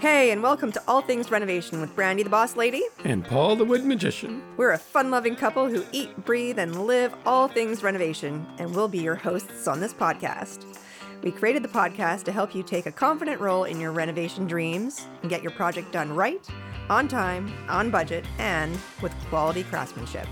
Hey, and welcome to All Things Renovation with Brandy the Boss Lady. And Paul the Wood Magician. We're a fun loving couple who eat, breathe, and live all things renovation, and we'll be your hosts on this podcast. We created the podcast to help you take a confident role in your renovation dreams and get your project done right, on time, on budget, and with quality craftsmanship.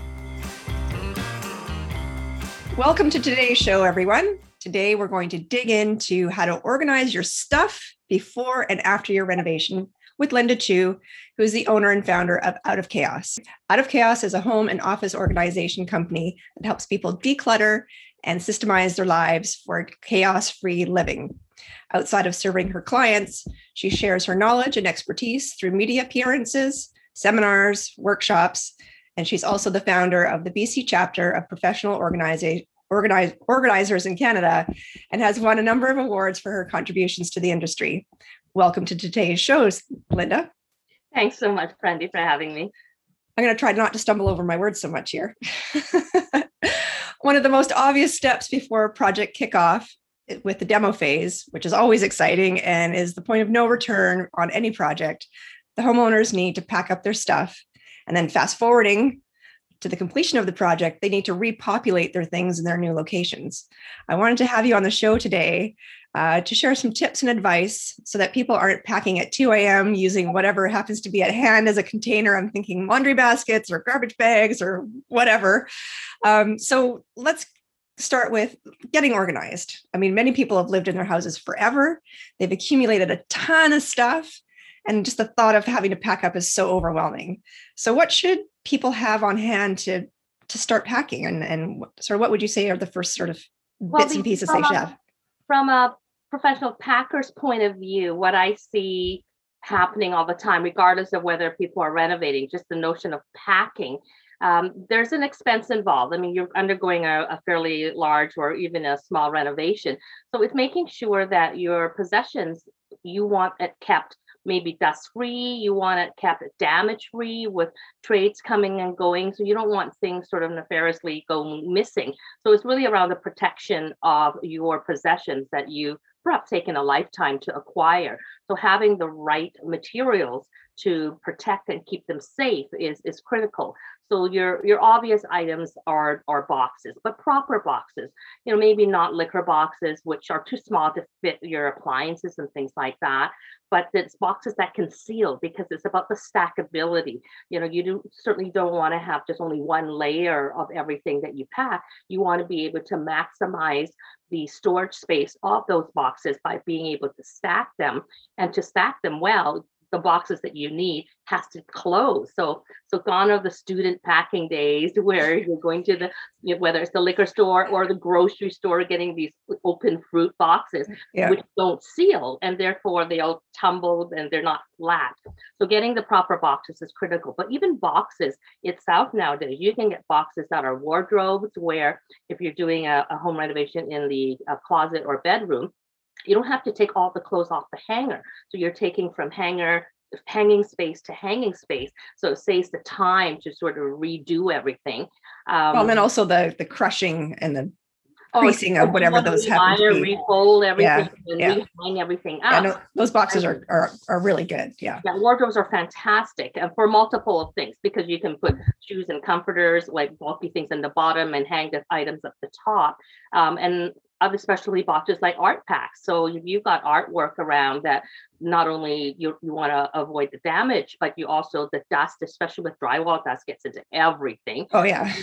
Welcome to today's show, everyone. Today, we're going to dig into how to organize your stuff before and after your renovation with Linda Chu, who is the owner and founder of Out of Chaos. Out of Chaos is a home and office organization company that helps people declutter and systemize their lives for chaos free living. Outside of serving her clients, she shares her knowledge and expertise through media appearances, seminars, workshops, and she's also the founder of the BC chapter of Professional Organization organize, organizers in Canada and has won a number of awards for her contributions to the industry. Welcome to today's shows, Linda. Thanks so much, Brandy, for having me. I'm going to try not to stumble over my words so much here. One of the most obvious steps before project kickoff with the demo phase, which is always exciting and is the point of no return on any project, the homeowners need to pack up their stuff. And then fast forwarding to the completion of the project, they need to repopulate their things in their new locations. I wanted to have you on the show today uh, to share some tips and advice so that people aren't packing at 2 a.m. using whatever happens to be at hand as a container. I'm thinking laundry baskets or garbage bags or whatever. Um, so let's start with getting organized. I mean, many people have lived in their houses forever, they've accumulated a ton of stuff. And just the thought of having to pack up is so overwhelming. So, what should people have on hand to to start packing and and sort of what would you say are the first sort of well, bits and pieces they should have from a professional packer's point of view what i see happening all the time regardless of whether people are renovating just the notion of packing um, there's an expense involved. I mean, you're undergoing a, a, fairly large or even a small renovation. So it's making sure that your possessions you want it kept maybe dust free. You want it kept damage free with trades coming and going. So you don't want things sort of nefariously go missing. So it's really around the protection of your possessions that you perhaps taken a lifetime to acquire. So having the right materials to protect and keep them safe is, is critical. So your your obvious items are are boxes, but proper boxes. You know, maybe not liquor boxes, which are too small to fit your appliances and things like that. But it's boxes that can seal because it's about the stackability. You know, you do certainly don't want to have just only one layer of everything that you pack. You want to be able to maximize the storage space of those boxes by being able to stack them and to stack them well the boxes that you need has to close. So so gone are the student packing days where you're going to the you know, whether it's the liquor store or the grocery store getting these open fruit boxes yeah. which don't seal and therefore they all tumble and they're not flat. So getting the proper boxes is critical. But even boxes itself nowadays, you can get boxes that are wardrobes where if you're doing a, a home renovation in the uh, closet or bedroom, you don't have to take all the clothes off the hanger. So you're taking from hanger hanging space to hanging space so it saves the time to sort of redo everything um, well and then also the the crushing and the oh, creasing of whatever those have to be. refold everything yeah, and yeah. hang everything up. Yeah, those boxes are, are are really good. Yeah. Yeah, wardrobes are fantastic and for multiple of things because you can put shoes and comforters, like bulky things in the bottom and hang the items at the top. Um, and other specialty boxes like art packs. So if you've got artwork around that not only you, you want to avoid the damage, but you also the dust, especially with drywall dust, gets into everything. Oh yeah,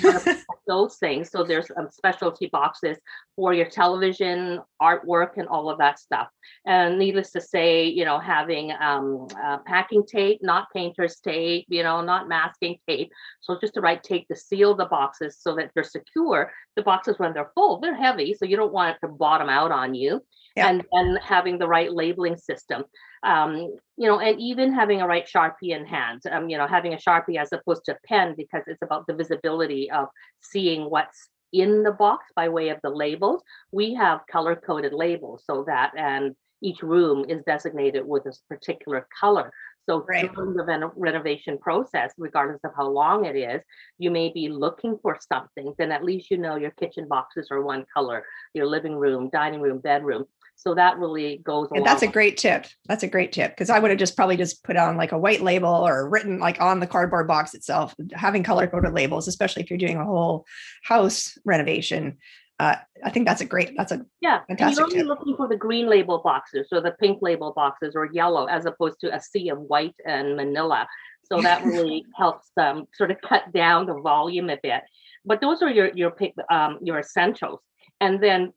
those things. So there's um, specialty boxes for your television, artwork, and all of that stuff. And needless to say, you know, having um, uh, packing tape, not painter's tape, you know, not masking tape. So just the right tape to seal the boxes so that they're secure. The boxes when they're full, they're heavy, so you don't want it to bottom out on you yeah. and then having the right labeling system um, you know and even having a right sharpie in hand um, you know having a sharpie as opposed to a pen because it's about the visibility of seeing what's in the box by way of the labels we have color coded labels so that and each room is designated with a particular color so right. during the ren- renovation process, regardless of how long it is, you may be looking for something. Then at least you know your kitchen boxes are one color, your living room, dining room, bedroom So that really goes. And that's a great tip. That's a great tip because I would have just probably just put on like a white label or written like on the cardboard box itself. Having color coded labels, especially if you're doing a whole house renovation, uh, I think that's a great. That's a yeah. fantastic you're only tip. looking for the green label boxes or the pink label boxes or yellow, as opposed to a sea of white and manila. So that really helps them sort of cut down the volume a bit. But those are your your pick um, your essentials. And then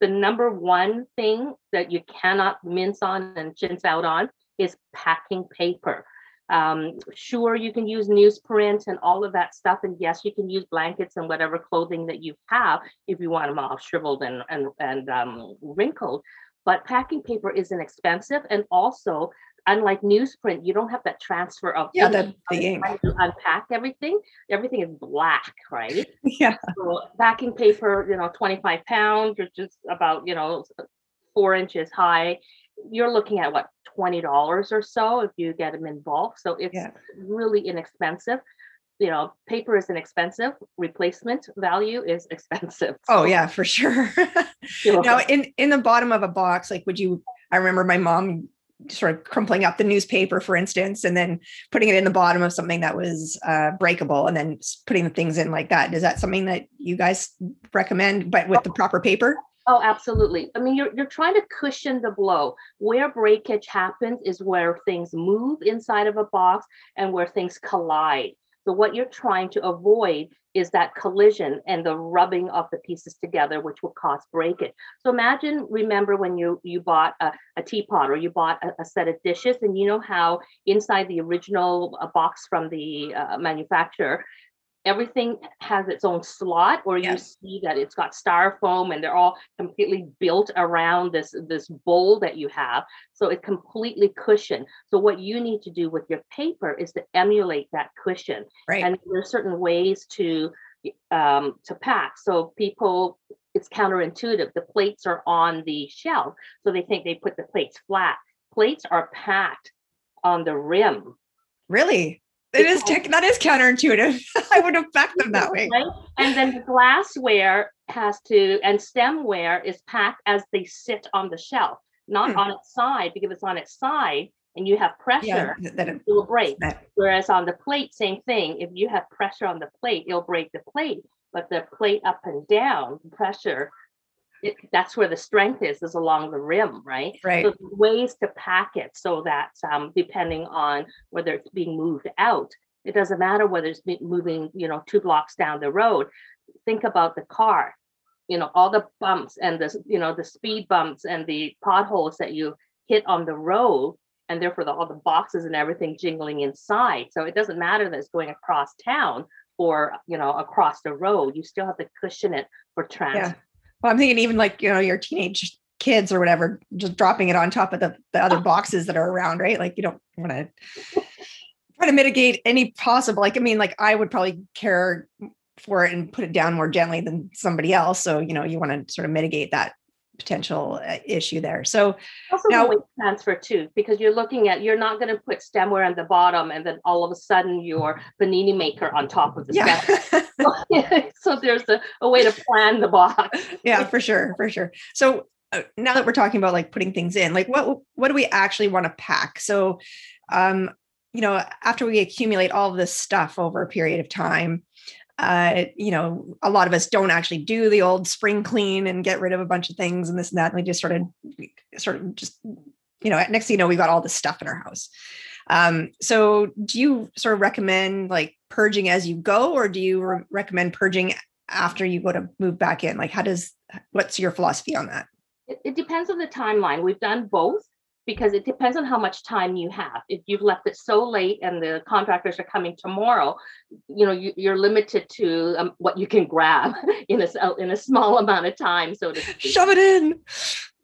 the number one thing that you cannot mince on and chintz out on is packing paper. Um, sure, you can use newsprint and all of that stuff. And yes, you can use blankets and whatever clothing that you have if you want them all shriveled and, and, and um, wrinkled. But packing paper isn't expensive. And also, unlike newsprint, you don't have that transfer of Yeah, ink the, the ink. you unpack everything. Everything is black, right? Yeah. So packing paper, you know, 25 pounds, which is about, you know, four inches high. You're looking at what, $20 or so if you get them in bulk. So it's Yeah. really inexpensive. You know, paper is inexpensive, replacement value is expensive. Oh yeah, for sure. now in in the bottom of a box, like would you? I remember my mom sort of crumpling up the newspaper, for instance, and then putting it in the bottom of something that was uh, breakable, and then putting the things in like that. Is that something that you guys recommend, but with the proper paper? Oh, absolutely. I mean, you're, you're trying to cushion the blow. Where breakage happens is where things move inside of a box and where things collide. So what you're trying to avoid is that collision and the rubbing of the pieces together, which will cause breakage. So imagine, remember when you you bought a, a teapot or you bought a, a set of dishes, and you know how inside the original uh, box from the uh, manufacturer, everything has its own slot, or Yeah. you see that it's got styrofoam and they're all completely built around this this bowl that you have. So it's completely cushioned. So what you need to do with your paper is to emulate that cushion Right. and there's certain ways to um, to pack. So people, it's counterintuitive. The plates are on the shelf, so they think they put the plates flat. Plates are packed on the rim, really, it is tech, that is counterintuitive. I would have backed them that way. right? And then the glassware has to, and stemware is packed as they sit on the shelf, not Hmm. on its side, because it's on its side and you have pressure, Yeah, th- that it- it will break. that- Whereas on the plate, same thing. If you have pressure on the plate, it'll break the plate. But the plate up and down pressure, it, that's where the strength is, is along the rim, right? right. So ways to pack it so that um, depending on whether it's being moved out, it doesn't matter whether it's moving, you know, two blocks down the road. Think about the car, you know, all the bumps and the, you know, the speed bumps and the potholes that you hit on the road, and therefore the, all the boxes and everything jingling inside. So it doesn't matter that it's going across town or, you know, across the road. You still have to cushion it for transport. Well, I'm thinking even like, you know, your teenage kids or whatever, just dropping it on top of the, the other oh. boxes that are around, right? Like you don't want to try to mitigate any possible, like, I mean, like I would probably care for it and put it down more gently than somebody else. So, you know, you want to sort of mitigate that potential uh, issue there. So Also Now- weight transfer too, because you're looking at, you're not gonna put stemware on the bottom and then all of a sudden your panini maker on top of the yeah, stem. So there's a, a way to plan the box. yeah, for sure, for sure. So uh, now that we're talking about like putting things in, like what what do we actually want to pack? So, um, you know, after we accumulate all of this stuff over a period of time, uh, you know, a lot of us don't actually do the old spring clean and get rid of a bunch of things and this and that. And we just sort of, sort of just, you know, next thing you know, we've got all this stuff in our house. Um, so do you sort of recommend like purging as you go, or do you re- recommend purging after you go to move back in? Like, how does, what's your philosophy on that? It, it depends on the timeline. We've done both because it depends on how much time you have. If you've left it so late and the contractors are coming tomorrow, you know, you, you're limited to um, what you can grab in a, in a small amount of time, so to speak. Shove it in.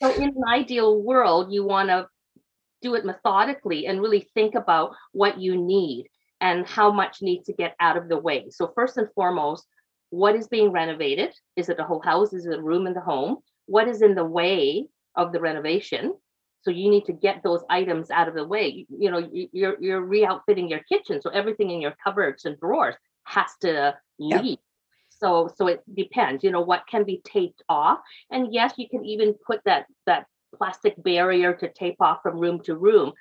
So in an ideal world, you want to do it methodically and really think about what you need and how much needs to get out of the way. So first and foremost, what is being renovated? Is it a whole house? Is it a room in the home? What is in the way of the renovation? So you need to get those items out of the way. You, know, you- you're you're re-outfitting your kitchen, so everything in your cupboards and drawers has to Yep. leave. So so it depends. You know what can be taped off, and yes, you can even put that that plastic barrier to tape off from room to room.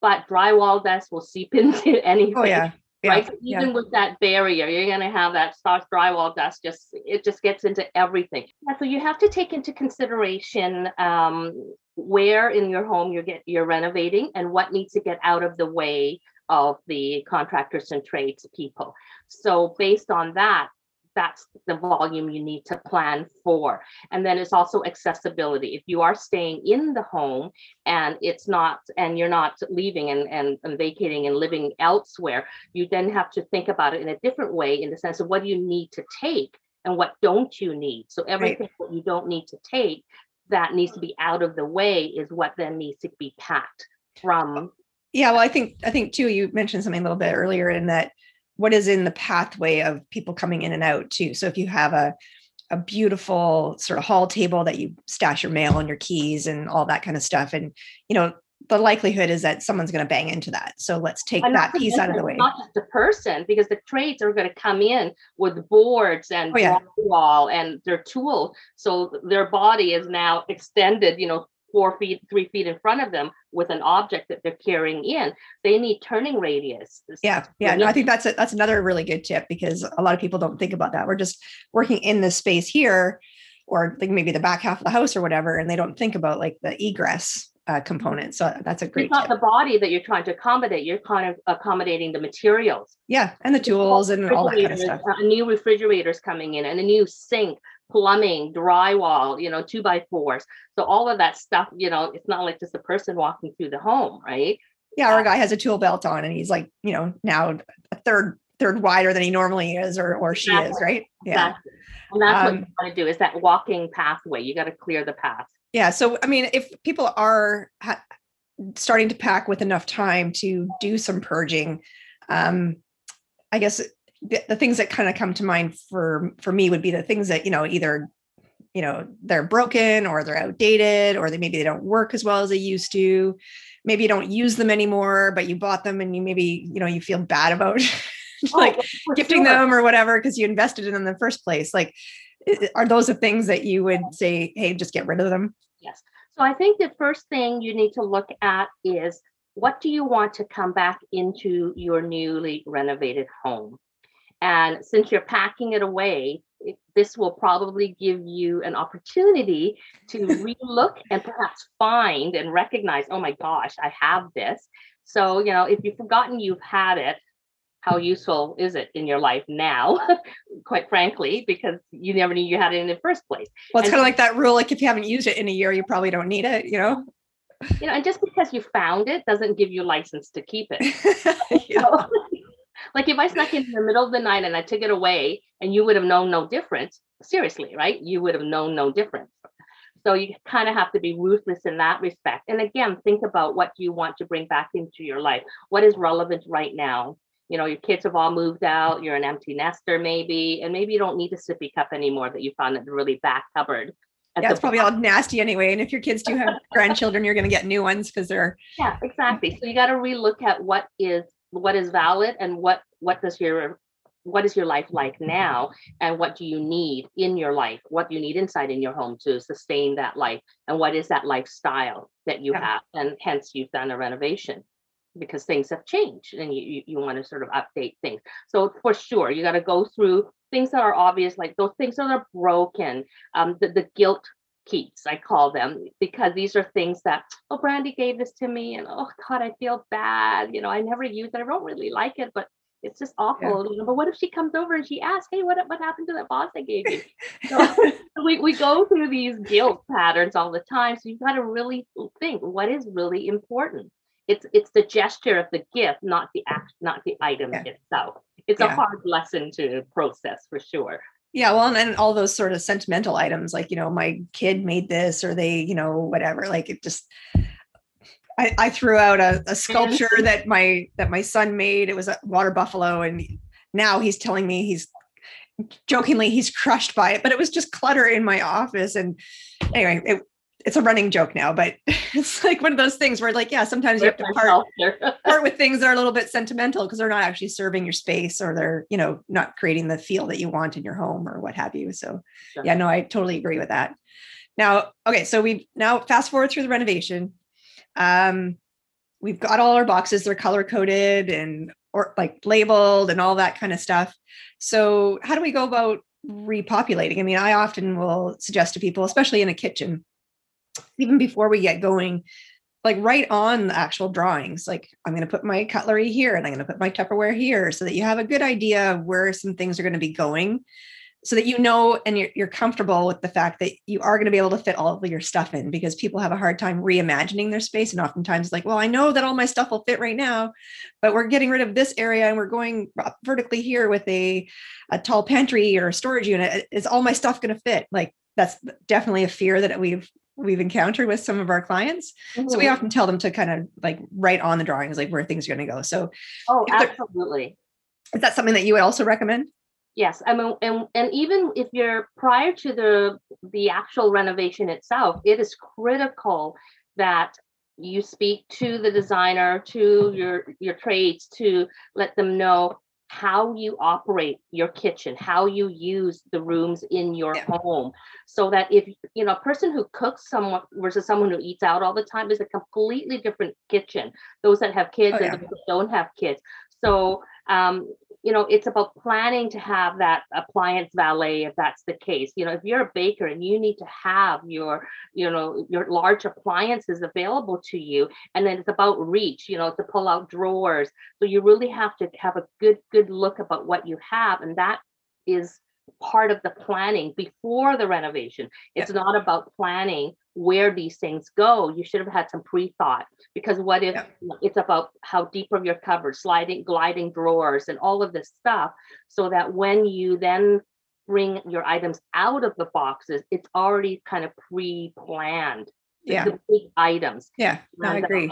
But drywall dust will seep into anything. Oh yeah. Yeah. Right. So yeah. even with that barrier, you're gonna have that soft drywall dust. Just it just gets into everything. Yeah, so you have to take into consideration um, where in your home you're get you're renovating and what needs to get out of the way of the contractors and trades people. So based on that, that's the volume you need to plan for. And then it's also accessibility. If you are staying in the home and it's not, and you're not leaving and, and, and, vacating and living elsewhere, you then have to think about it in a different way in the sense of what do you need to take and what don't you need. So everything right. that you don't need to take that needs to be out of the way is what then needs to be packed from. Yeah, well, I think I think too. You mentioned something a little bit earlier in that what is in the pathway of people coming in and out too. So if you have a a beautiful sort of hall table that you stash your mail and your keys and all that kind of stuff, and you know the likelihood is that someone's going to bang into that. So let's take and that piece out of the way. Not just the person, because the trades are going to come in with boards and oh, yeah. wall and their tool. So their body is now extended, you know, four feet, three feet in front of them with an object that they're carrying in. They need turning radius. Yeah, yeah. No, I think that's a, that's another really good tip because a lot of people don't think about that. We're just working in this space here, or like maybe the back half of the house or whatever, and they don't think about like the egress uh, component. So that's a great. It's not tip. the body that you're trying to accommodate. You're kind of accommodating the materials. Yeah, and the tools and all that kind of stuff. A new refrigerator's coming in, and a new sink, plumbing, drywall, you know, two by fours. So all of that stuff, you know, it's not like just a person walking through the home, right? Yeah, our uh, guy has a tool belt on and he's like, you know, now a third third wider than he normally is or or she exactly. is, right? Yeah. Exactly. And that's um, what you want to do is that walking pathway. You got to clear the path. Yeah. So I mean, if people are ha- starting to pack with enough time to do some purging, um, I guess the, the things that kind of come to mind for for me would be the things that you know either you know they're broken or they're outdated or they maybe they don't work as well as they used to maybe you don't use them anymore but you bought them and you maybe you know you feel bad about like oh, gifting sure. them or whatever because you invested in them in the first place like are those the things that you would say hey just get rid of them? Yes. So i think the first thing you need to look at is what do you want to come back into your newly renovated home? And since you're packing it away, this will probably give you an opportunity to relook and perhaps find and recognize, oh my gosh, I have this. So, you know, if you've forgotten you've had it, how useful is it in your life now, quite frankly, because you never knew you had it in the first place. Well, it's kind of like that rule like if you haven't used it in a year, you probably don't need it, you know? You know, and just because you found it doesn't give you license to keep it. yeah. so, like if I snuck in the middle of the night and I took it away and you would have known no difference, seriously, right? You would have known no difference. So you kind of have to be ruthless in that respect. And again, think about what you want to bring back into your life. What is relevant right now? You know, your kids have all moved out, you're an empty nester maybe, and maybe you don't need a sippy cup anymore that you found in the really back cupboard. Yeah, it's probably all nasty anyway. And if your kids do have grandchildren, you're going to get new ones because they're. Yeah, exactly. So you got to relook at what is what is valid and what what does your what is your life like now and what do you need in your life what do you need inside in your home to sustain that life and what is that lifestyle that you yeah. have and hence you've done a renovation because things have changed and you, you, you want to sort of update things. So for sure you got to go through things that are obvious like those things that are broken um, the, the guilt keeps i call them because these are things that oh brandy gave this to me and oh god i feel bad you know i never use it i don't really like it but it's just awful yeah. you know but what if she comes over and she asks hey what, what happened to that boss i gave you? So we, we go through these guilt patterns all the time so you've got to really think what is really important it's it's the gesture of the gift not the act not the item yeah. itself it's yeah. a hard lesson to process for sure yeah, well, and then all those sort of sentimental items, like you know, my kid made this, or they, you know, whatever. Like it just, I, I threw out a, a sculpture mm-hmm. that my that my son made. It was a water buffalo, and now he's telling me he's jokingly he's crushed by it, but it was just clutter in my office. And anyway, it, it's a running joke now, but it's like one of those things where like, yeah, sometimes you have to part, part with things that are a little bit sentimental because they're not actually serving your space or they're, you know, not creating the feel that you want in your home or what have you. So yeah, no, I totally agree with that. Now, okay, so we've now fast forward through the renovation. Um, we've got all our boxes, they're color coded and or like labeled and all that kind of stuff. So, how do we go about repopulating? I mean, I often will suggest to people, especially in a kitchen, even before we get going, like right on the actual drawings like i'm going to put my cutlery here and i'm going to put my tupperware here so that you have a good idea of where some things are going to be going so that you know and you're, you're comfortable with the fact that you are going to be able to fit all of your stuff in because people have a hard time reimagining their space and oftentimes like well i know that all my stuff will fit right now but we're getting rid of this area and we're going vertically here with a, a tall pantry or a storage unit. Is all my stuff going to fit? Like that's definitely a fear that we've we've encountered with some of our clients. Mm-hmm. So we mm-hmm. often tell them to kind of like write on the drawings, like where things are going to go. So, oh, absolutely. Is that something that you would also recommend? Yes, I mean, and and even if you're prior to the the actual renovation itself, it is critical that you speak to the designer, to your your trades, to let them know how you operate your kitchen, how you use the rooms in your yeah. home, so that if you know a person who cooks someone versus someone who eats out all the time is a completely different kitchen. Those that have kids oh, yeah. and those that don't have kids. So um, you know it's about planning to have that appliance valet if that's the case you know if you're a baker and you need to have your you know your large appliances available to you and then it's about reach you know to pull out drawers so you really have to have a good good look about what you have and that is part of the planning before the renovation. It's yeah. not about planning where these things go. You should have had some pre-thought because what if yeah. it's about how deep are your cupboards, sliding, gliding drawers, and all of this stuff, so that when you then bring your items out of the boxes, it's already kind of pre-planned. Yeah. The big items. Yeah, I uh, agree.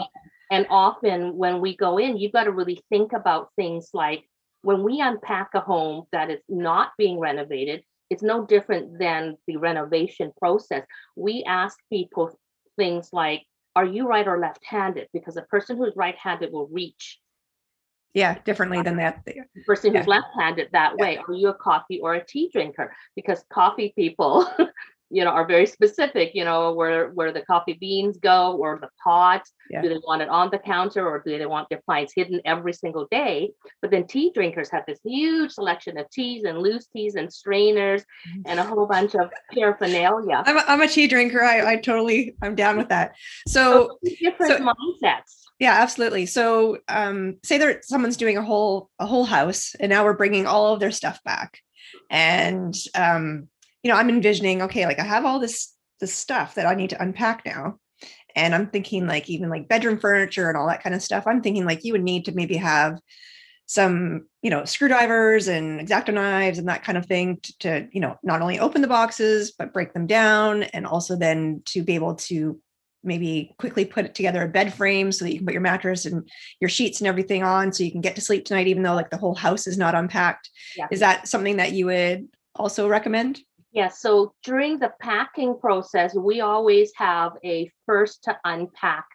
and often when we go in, you've got to really think about things like when we unpack a home that is not being renovated, it's no different than the renovation process. We ask people things like, are you right or left handed? Because a person who's right handed will reach. Yeah, differently than that. The person who's yeah. left handed that yeah. way. Are you a coffee or a tea drinker? Because coffee people you know are very specific you know where where the coffee beans go or the pot. Yeah. do they want it on the counter or do they want their plants hidden every single day? But then tea drinkers have this huge selection of teas and loose teas and strainers and a whole bunch of paraphernalia. I'm a, I'm a tea drinker. I, I totally i'm down with that. So, so different so, mindsets. Yeah absolutely. So um say that someone's doing a whole a whole house and now we're bringing all of their stuff back. And um you know, I'm envisioning, okay, like I have all this this stuff that I need to unpack now. And I'm thinking like even like bedroom furniture and all that kind of stuff. I'm thinking like you would need to maybe have some, you know, screwdrivers and exacto knives and that kind of thing to, to, you know, not only open the boxes, but break them down and also then to be able to maybe quickly put together a bed frame so that you can put your mattress and your sheets and everything on so you can get to sleep tonight even though like the whole house is not unpacked yeah. is that something that you would also recommend yeah, so during the packing process, we always have a first to unpack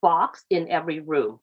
box in every room.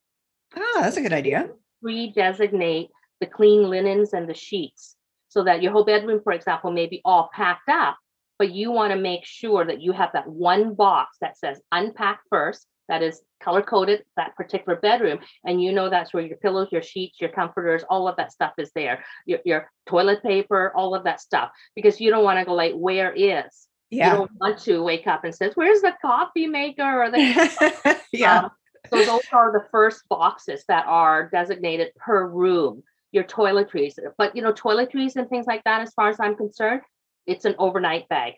Ah, that's a good idea. We designate the clean linens and the sheets so that your whole bedroom, for example, may be all packed up, but you want to make sure that you have that one box that says unpack first that is color coded that particular bedroom and you know that's where your pillows your sheets your comforters all of that stuff is there. Your, your toilet paper all of that stuff because you don't want to go like where is? Yeah. you don't want to wake up and says where's the coffee maker or the yeah. Um, so those are the first boxes that are designated per room your toiletries. But you know toiletries and things like that as far as i'm concerned it's an overnight bag.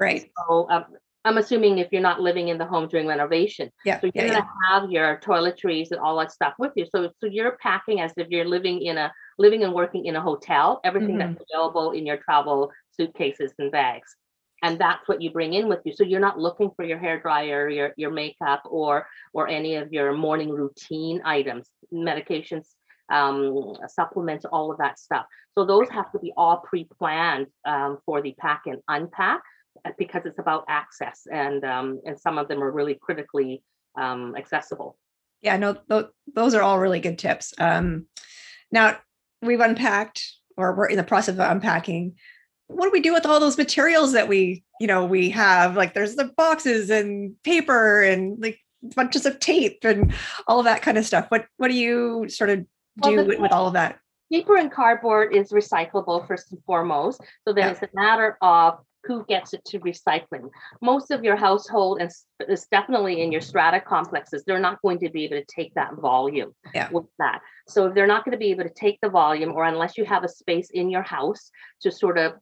Right. So um, I'm assuming if you're not living in the home during renovation. Yeah. So you're yeah, gonna yeah. have your toiletries and all that stuff with you. So so you're packing as if you're living in a living and working in a hotel, everything mm-hmm. that's available in your travel suitcases and bags. And that's what you bring in with you. So you're not looking for your hair dryer, your your makeup, or or any of your morning routine items, medications, um, supplements, all of that stuff. So those have to be all pre-planned um, for the pack and unpack because it's about access and um, and some of them are really critically um, accessible. Yeah, no, th- those are all really good tips. Um, now we've unpacked, or we're in the process of unpacking. what do we do with all those materials that we, you know, we have? Like there's the boxes and paper and like bunches of tape and all of that kind of stuff. What what do you sort of do Well, the- with, with all of that? paper and cardboard is recyclable first and foremost. So then Yeah. it's a matter of who gets it to recycling. Most of your household and is definitely in your strata complexes, they're not going to be able to take that volume Yeah. with that. So if they're not going to be able to take the volume, or unless you have a space in your house to sort of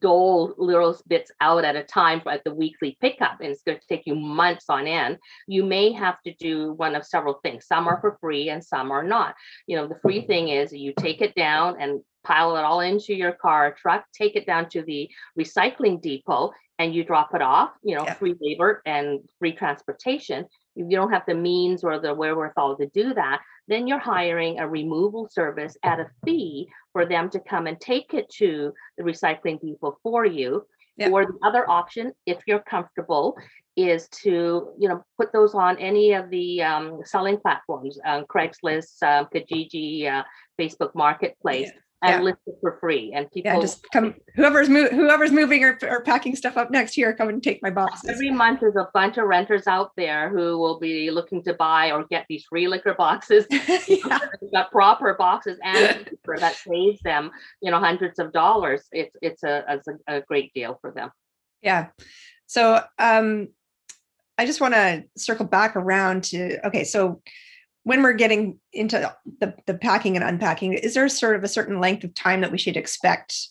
dole little bits out at a time for at the weekly pickup and it's going to take you months on end you may have to do one of several things some are for free and some are not you know the free thing is you take it down and pile it all into your car or truck take it down to the recycling depot and you drop it off you know Yeah. free labor and free transportation if you don't have the means or the wherewithal to do that then you're hiring a removal service at a fee for them to come and take it to the recycling depot for you. Yeah. Or the other option, if you're comfortable, is to you know put those on any of the um, selling platforms, um, Craigslist, uh, Kijiji, uh, Facebook Marketplace, and Yeah. list it for free. And people Yeah, just come whoever's mo- whoever's moving or, or packing stuff up next here, come and take my box. Every month, there's a bunch of renters out there who will be looking to buy or get these free liquor boxes. yeah. Got proper boxes and that saves them, you know, hundreds of dollars. It's it's a it's a, a great deal for them. Yeah. So um I just want to circle back around to okay, so when we're getting into the, the packing and unpacking, is there sort of a certain length of time that we should expect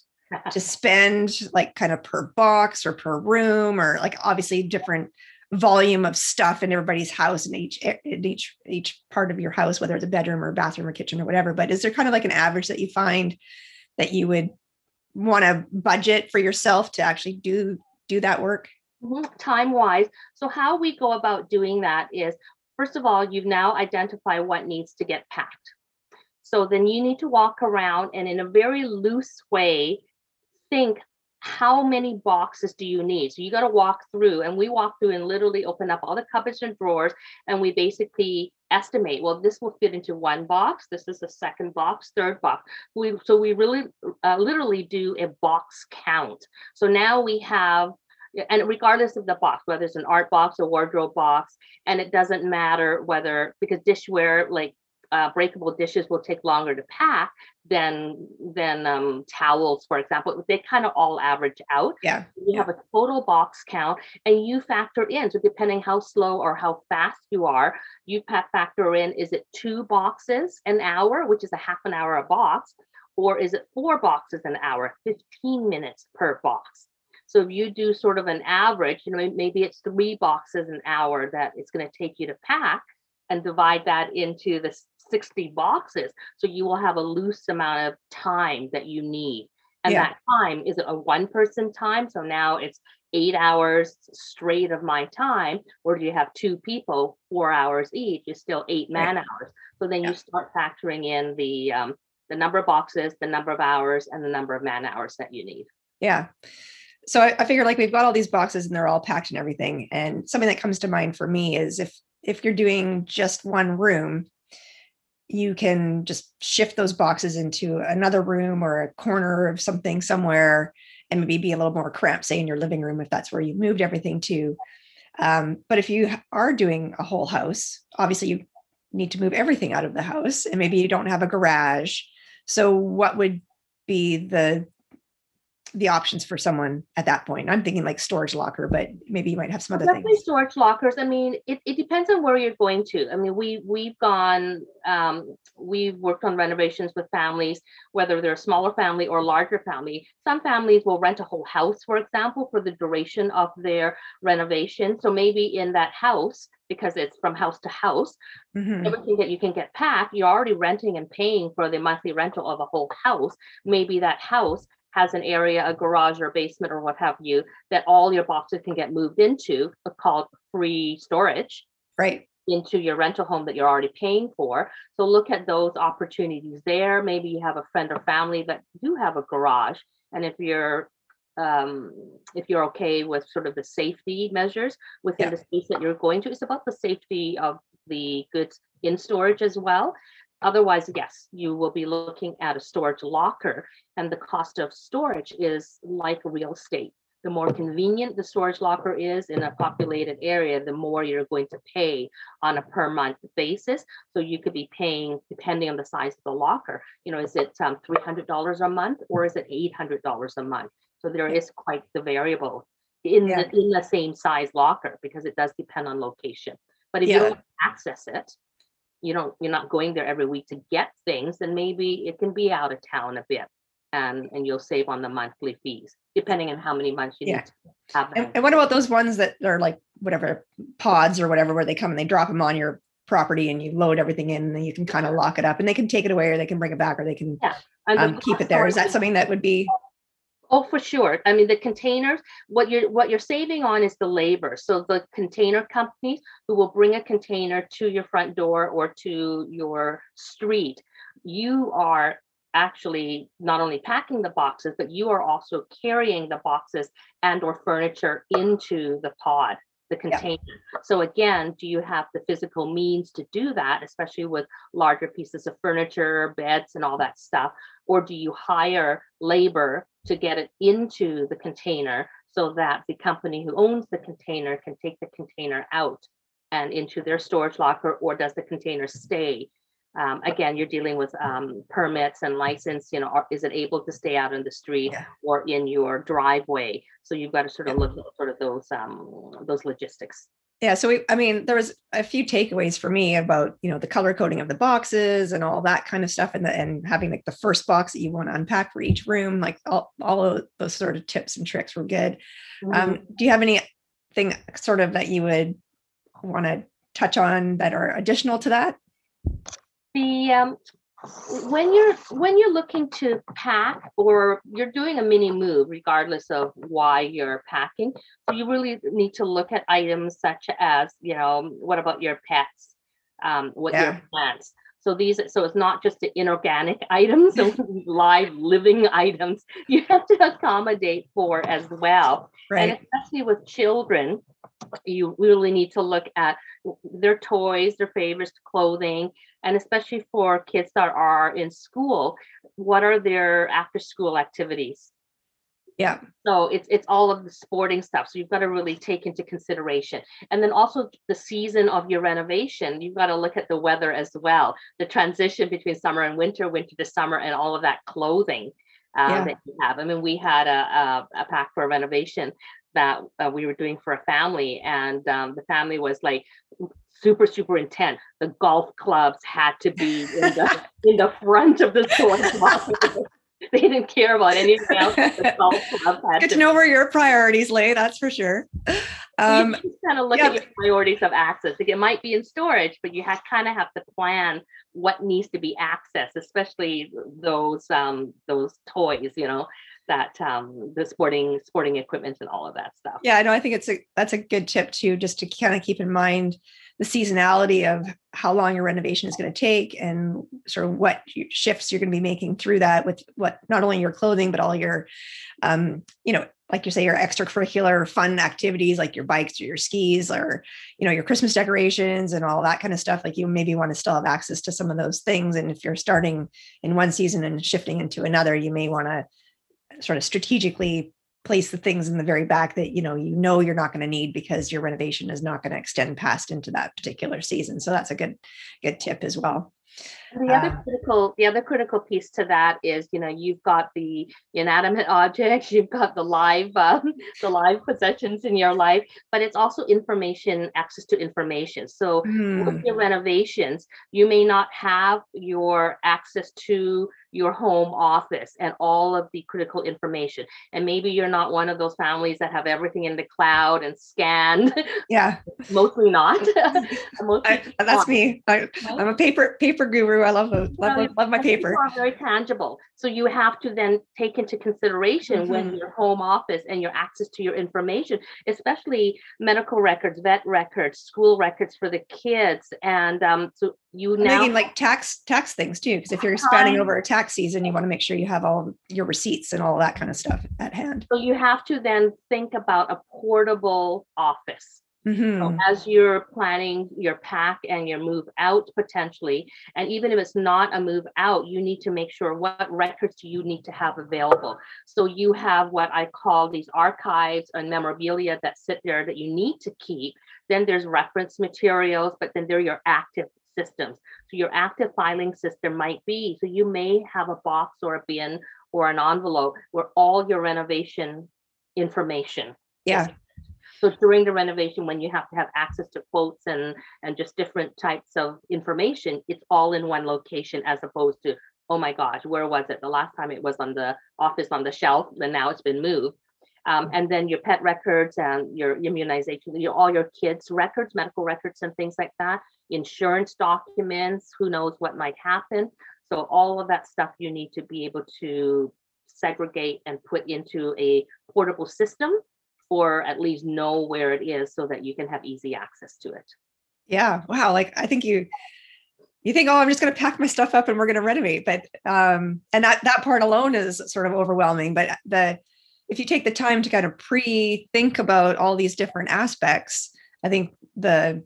to spend, like kind of per box or per room, or like obviously different volume of stuff in everybody's house in each in each each part of your house, whether it's a bedroom or bathroom or kitchen or whatever. But is there kind of like an average that you find that you would want to budget for yourself to actually do do that work? Mm-hmm. Time wise, so how we go about doing that is first of all, you've now identified what needs to get packed. So then you need to walk around and in a very loose way think how many boxes do you need? So you got to walk through, and we walk through and literally open up all the cupboards and drawers, and we basically estimate. Well, this will fit into one box. This is the second box, third box. We so we really uh, literally do a box count. So now we have. And regardless of the box, whether it's an art box a wardrobe box, and it doesn't matter whether because dishware like uh, breakable dishes will take longer to pack than than um, towels, for example. They kind of all average out. Yeah. You have a total box count, and you factor in. So depending how slow or how fast you are, you factor in: is it two boxes an hour, which is a half an hour a box, or is it four boxes an hour, fifteen minutes per box? So if you do sort of an average, you know, maybe it's three boxes an hour that it's going to take you to pack, and divide that into the 60 boxes. So you will have a loose amount of time that you need. And Yeah. that time is it a one person time? So now it's eight hours straight of my time, or do you have two people, four hours each? It's still eight Right. man hours. So then Yeah. you start factoring in the um, the number of boxes, the number of hours, and the number of man hours that you need. Yeah. So I, I figure like we've got all these boxes and they're all packed and everything. And something that comes to mind for me is if if you're doing just one room, you can just shift those boxes into another room or a corner of something somewhere and maybe be a little more cramped, say in your living room if that's where you moved everything to. Um, but if you are doing a whole house, obviously you need to move everything out of the house and maybe you don't have a garage. So what would be the the options for someone at that point. I'm thinking like storage locker, but maybe you might have some other Definitely things. storage lockers. I mean, it, it depends on where you're going to. I mean, we we've gone, um, we've worked on renovations with families, whether they're a smaller family or larger family. Some families will rent a whole house, for example, for the duration of their renovation. So maybe in that house, because it's from house to house, Mhm. everything that you can get packed, you're already renting and paying for the monthly rental of a whole house. Maybe that house has an area, a garage or a basement or what have you, that all your boxes can get moved into, uh, called free storage Right. into your rental home that you're already paying for. So look at those opportunities there. Maybe you have a friend or family that do have a garage. And if you're um, if you're okay with sort of the safety measures within Yeah. the space that you're going to, it's about the safety of the goods in storage as well. Otherwise, yes, you will be looking at a storage locker, and the cost of storage is like real estate. The more convenient the storage locker is in a populated area, the more you're going to pay on a per month basis. So you could be paying, depending on the size of the locker, you know, is it um, $300 a month or is it $800 a month? So there is quite the variable in Yeah. the, in the same size locker because it does depend on location. But if you don't access it, you don't, you're not going there every week to get things, then maybe it can be out of town a bit. And, and you'll save on the monthly fees, depending on how many months you Yeah. need to have And, and what about those ones that are like whatever pods or whatever, where they come and they drop them on your property and you load everything in and you can kind of lock it up and they can take it away or they can bring it back or they can the um, keep it there. Is that something that would be, Oh, for sure. I mean, the containers, what you're what you're saving on is the labor. So the container companies who will bring a container to your front door or to your street, you are actually not only packing the boxes, but you are also carrying the boxes and or furniture into the pod, the container. So again, do you have the physical means to do that, especially with larger pieces of furniture, beds and all that stuff? Or do you hire labor to get it into the container so that the company who owns the container can take the container out and into their storage locker, or does the container stay? Um, again, you're dealing with um, permits and license, you know, are- is it able to stay out in the street Yeah. or in your driveway? So you've got to sort of look at sort of those, um, those logistics. yeah. So we, I mean, there was a few takeaways for me about, you know, the color coding of the boxes and all that kind of stuff and the, and having like the first box that you want to unpack for each room, like all, all of those sort of tips and tricks were good. Mm-hmm. Um, do you have anything sort of that you would want to touch on that are additional to that? The um when you're when you're looking to pack or you're doing a mini move regardless of why you're packing so you really need to look at items such as you know what about your pets? Um what Yeah. your plants? So these so it's not just the inorganic items so live living items you have to accommodate for as well. And especially with children, you really need to look at their toys, their favorites, clothing, and especially for kids that are in school, what are their after school activities? Yeah. So it's it's all of the sporting stuff. So you've got to really take into consideration. And then also the season of your renovation, you've got to look at the weather as well. The transition between summer and winter, winter to summer, and all of that clothing uh, Yeah. that you have. I mean, we had a, a, a pack for renovation that uh, we were doing for a family, and um, the family was like super super intent The golf clubs had to be in the in the front of the store. they didn't care about anything else. The golf club had Good to to know where your priorities lay. That's for sure. Um, you kind of look yeah, at your priorities of access. Like it might be in storage, but you have kind of have to plan what needs to be accessed, especially those um those toys, you know, that um the sporting sporting equipment and all of that stuff. yeah, I know. I think it's a that's a good tip too, just to kind of keep in mind the seasonality of how long your renovation is going to take and sort of what shifts you're going to be making through that with what not only your clothing but all your um you know like you say your extracurricular fun activities like your bikes or your skis or you know your christmas decorations and all that kind of stuff like you maybe want to still have access to some of those things and if you're starting in one season and shifting into another you may want to sort of strategically place the things in the very back that you know you know you're not going to need because your renovation is not going to extend past into that particular season. So that's a good good tip as well. The other Um, critical, the other critical piece to that is, you know, you've got the inanimate objects, you've got the live, um, the live possessions in your life, but it's also information, access to information. So Hmm, with your renovations, you may not have your access to your home office and all of the critical information. And maybe you're not one of those families that have everything in the cloud and scanned. yeah Mostly not. Mostly I, that's not. me I, i'm a paper paper guru i love love, Well, love my paper very tangible. So you have to then take into consideration when Mhm. your home office and your access to your information, especially medical records, vet records, school records for the kids. And um, so you I'm now thinking like tax tax things too because if you're spanning Time. over a tax season you want to make sure you have all your receipts and all that kind of stuff at hand So you have to then think about a portable office. Mhm. So as you're planning your pack and your move out potentially, and even if it's not a move out, you need to make sure what records do you need to have available. So you have what I call these archives and memorabilia that sit there that you need to keep. Then there's reference materials, but then they're your active systems. So your active filing system might be, so you may have a box or a bin or an envelope where all your renovation information Yeah. so during the renovation, when you have to have access to quotes and and just different types of information, it's all in one location as opposed to, oh my gosh, where was it? The last time it was on the office on the shelf, and now it's been moved. Um, and then your pet records and your immunization, your, all your kids' records, medical records, and things like that, insurance documents, who knows what might happen. So all of that stuff you need to be able to segregate and put into a portable system or at least know where it is so that you can have easy access to it. Yeah. Wow. Like I think you you think, oh, I'm just gonna pack my stuff up and we're gonna renovate. But um, and that that part alone is sort of overwhelming. But the if you take the time to kind of pre-think about all these different aspects, I think the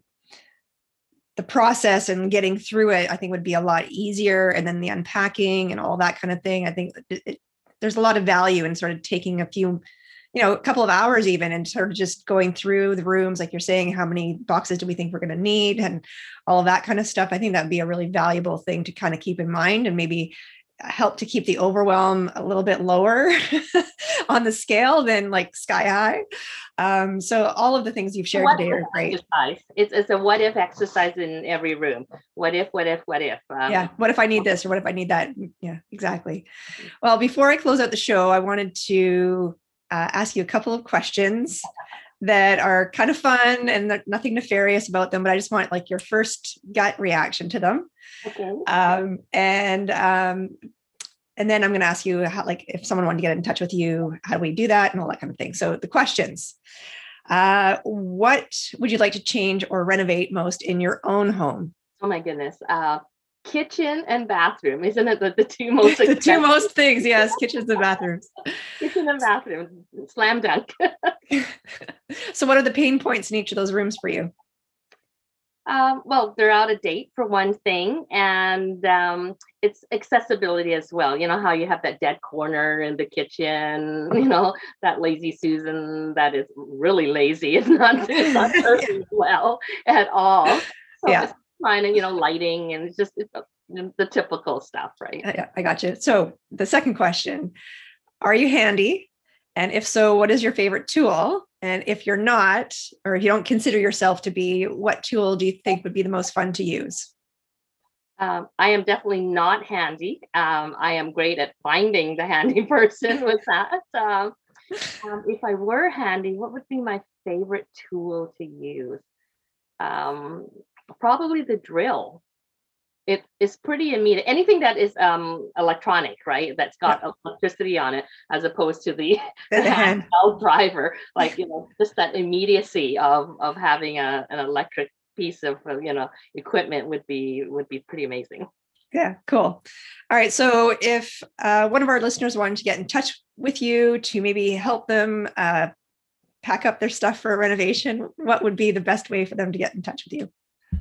the process and getting through it, I think would be a lot easier. And then the unpacking and all that kind of thing. I think it, it, there's a lot of value in sort of taking a few you know, a couple of hours even and sort of just going through the rooms, like you're saying, how many boxes do we think we're going to need and all of that kind of stuff. I think that'd be a really valuable thing to kind of keep in mind and maybe help to keep the overwhelm a little bit lower on the scale than like sky high. Um, so all of the things you've shared What today are great. Exercise. It's, it's a what if exercise in every room. What if, what if, what if? Um, yeah what if i need this or what if i need that yeah exactly well before i close out the show i wanted to uh, ask you a couple of questions that are kind of fun and nothing nefarious about them but i just want like your first gut reaction to them Okay. um, and um, and then i'm going to ask you how like if someone wanted to get in touch with you how do we do that and all that kind of thing so the questions uh, what would you like to change or renovate most in your own home Oh my goodness. Uh, kitchen and bathroom. Isn't it the, the two most the two most things yes kitchens and bathrooms kitchen and bathroom? Slam dunk. so what are the pain points in each of those rooms for you Um, well, they're out of date for one thing, and um, it's accessibility as well. You know how you have that dead corner in the kitchen. You know that lazy Susan that is really lazy. It's not, it's not serving well at all. So Yeah. Fine, and you know lighting and it's just it's the, the typical stuff, right? I, I got you so the second question are you handy and if so what is your favorite tool and if you're not or if you don't consider yourself to be what tool do you think would be the most fun to use Um, I am definitely not handy. Um, I am great at finding the handy person with that. Um, um, if I were handy, what would be my favorite tool to use? Probably the drill. It is pretty immediate. Anything that is um, electronic, right? That's got electricity on it, as opposed to the, The hand. driver. Like you know, just that immediacy of of having a, an electric piece of uh, you know equipment would be would be pretty amazing. Yeah, cool. All right. So if uh, one of our listeners wanted to get in touch with you to maybe help them uh, pack up their stuff for a renovation, what would be the best way for them to get in touch with you?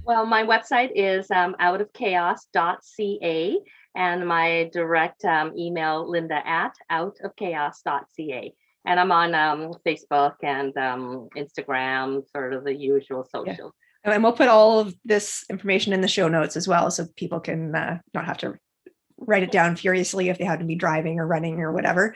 Well, my website is um, outofchaos.ca and my direct um, email, linda at outofchaos.ca. And I'm on um, Facebook and um, Instagram, sort of the usual socials. And we'll put all of this information in the show notes as well, so people can uh, not have to write it down furiously if they happen to be driving or running or whatever.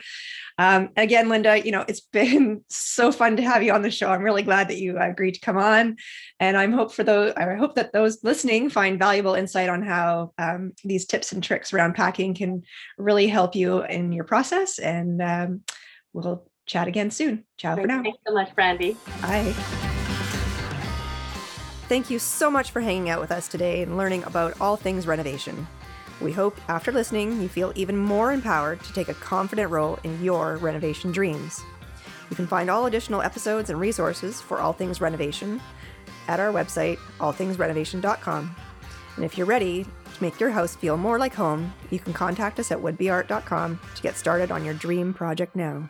Um, again, Linda, you know it's been so fun to have you on the show. I'm really glad that you agreed to come on, and I'm hope for those. I hope that those listening find valuable insight on how um, these tips and tricks around packing can really help you in your process. And um, we'll chat again soon. Ciao for now. Thanks so much, Brandy. Bye. Thank you so much for hanging out with us today and learning about all things renovation. We hope after listening, you feel even more empowered to take a confident role in your renovation dreams. You can find all additional episodes and resources for all things renovation at our website, allthingsrenovation.com. And if you're ready to make your house feel more like home, you can contact us at woodbeart.com to get started on your dream project now.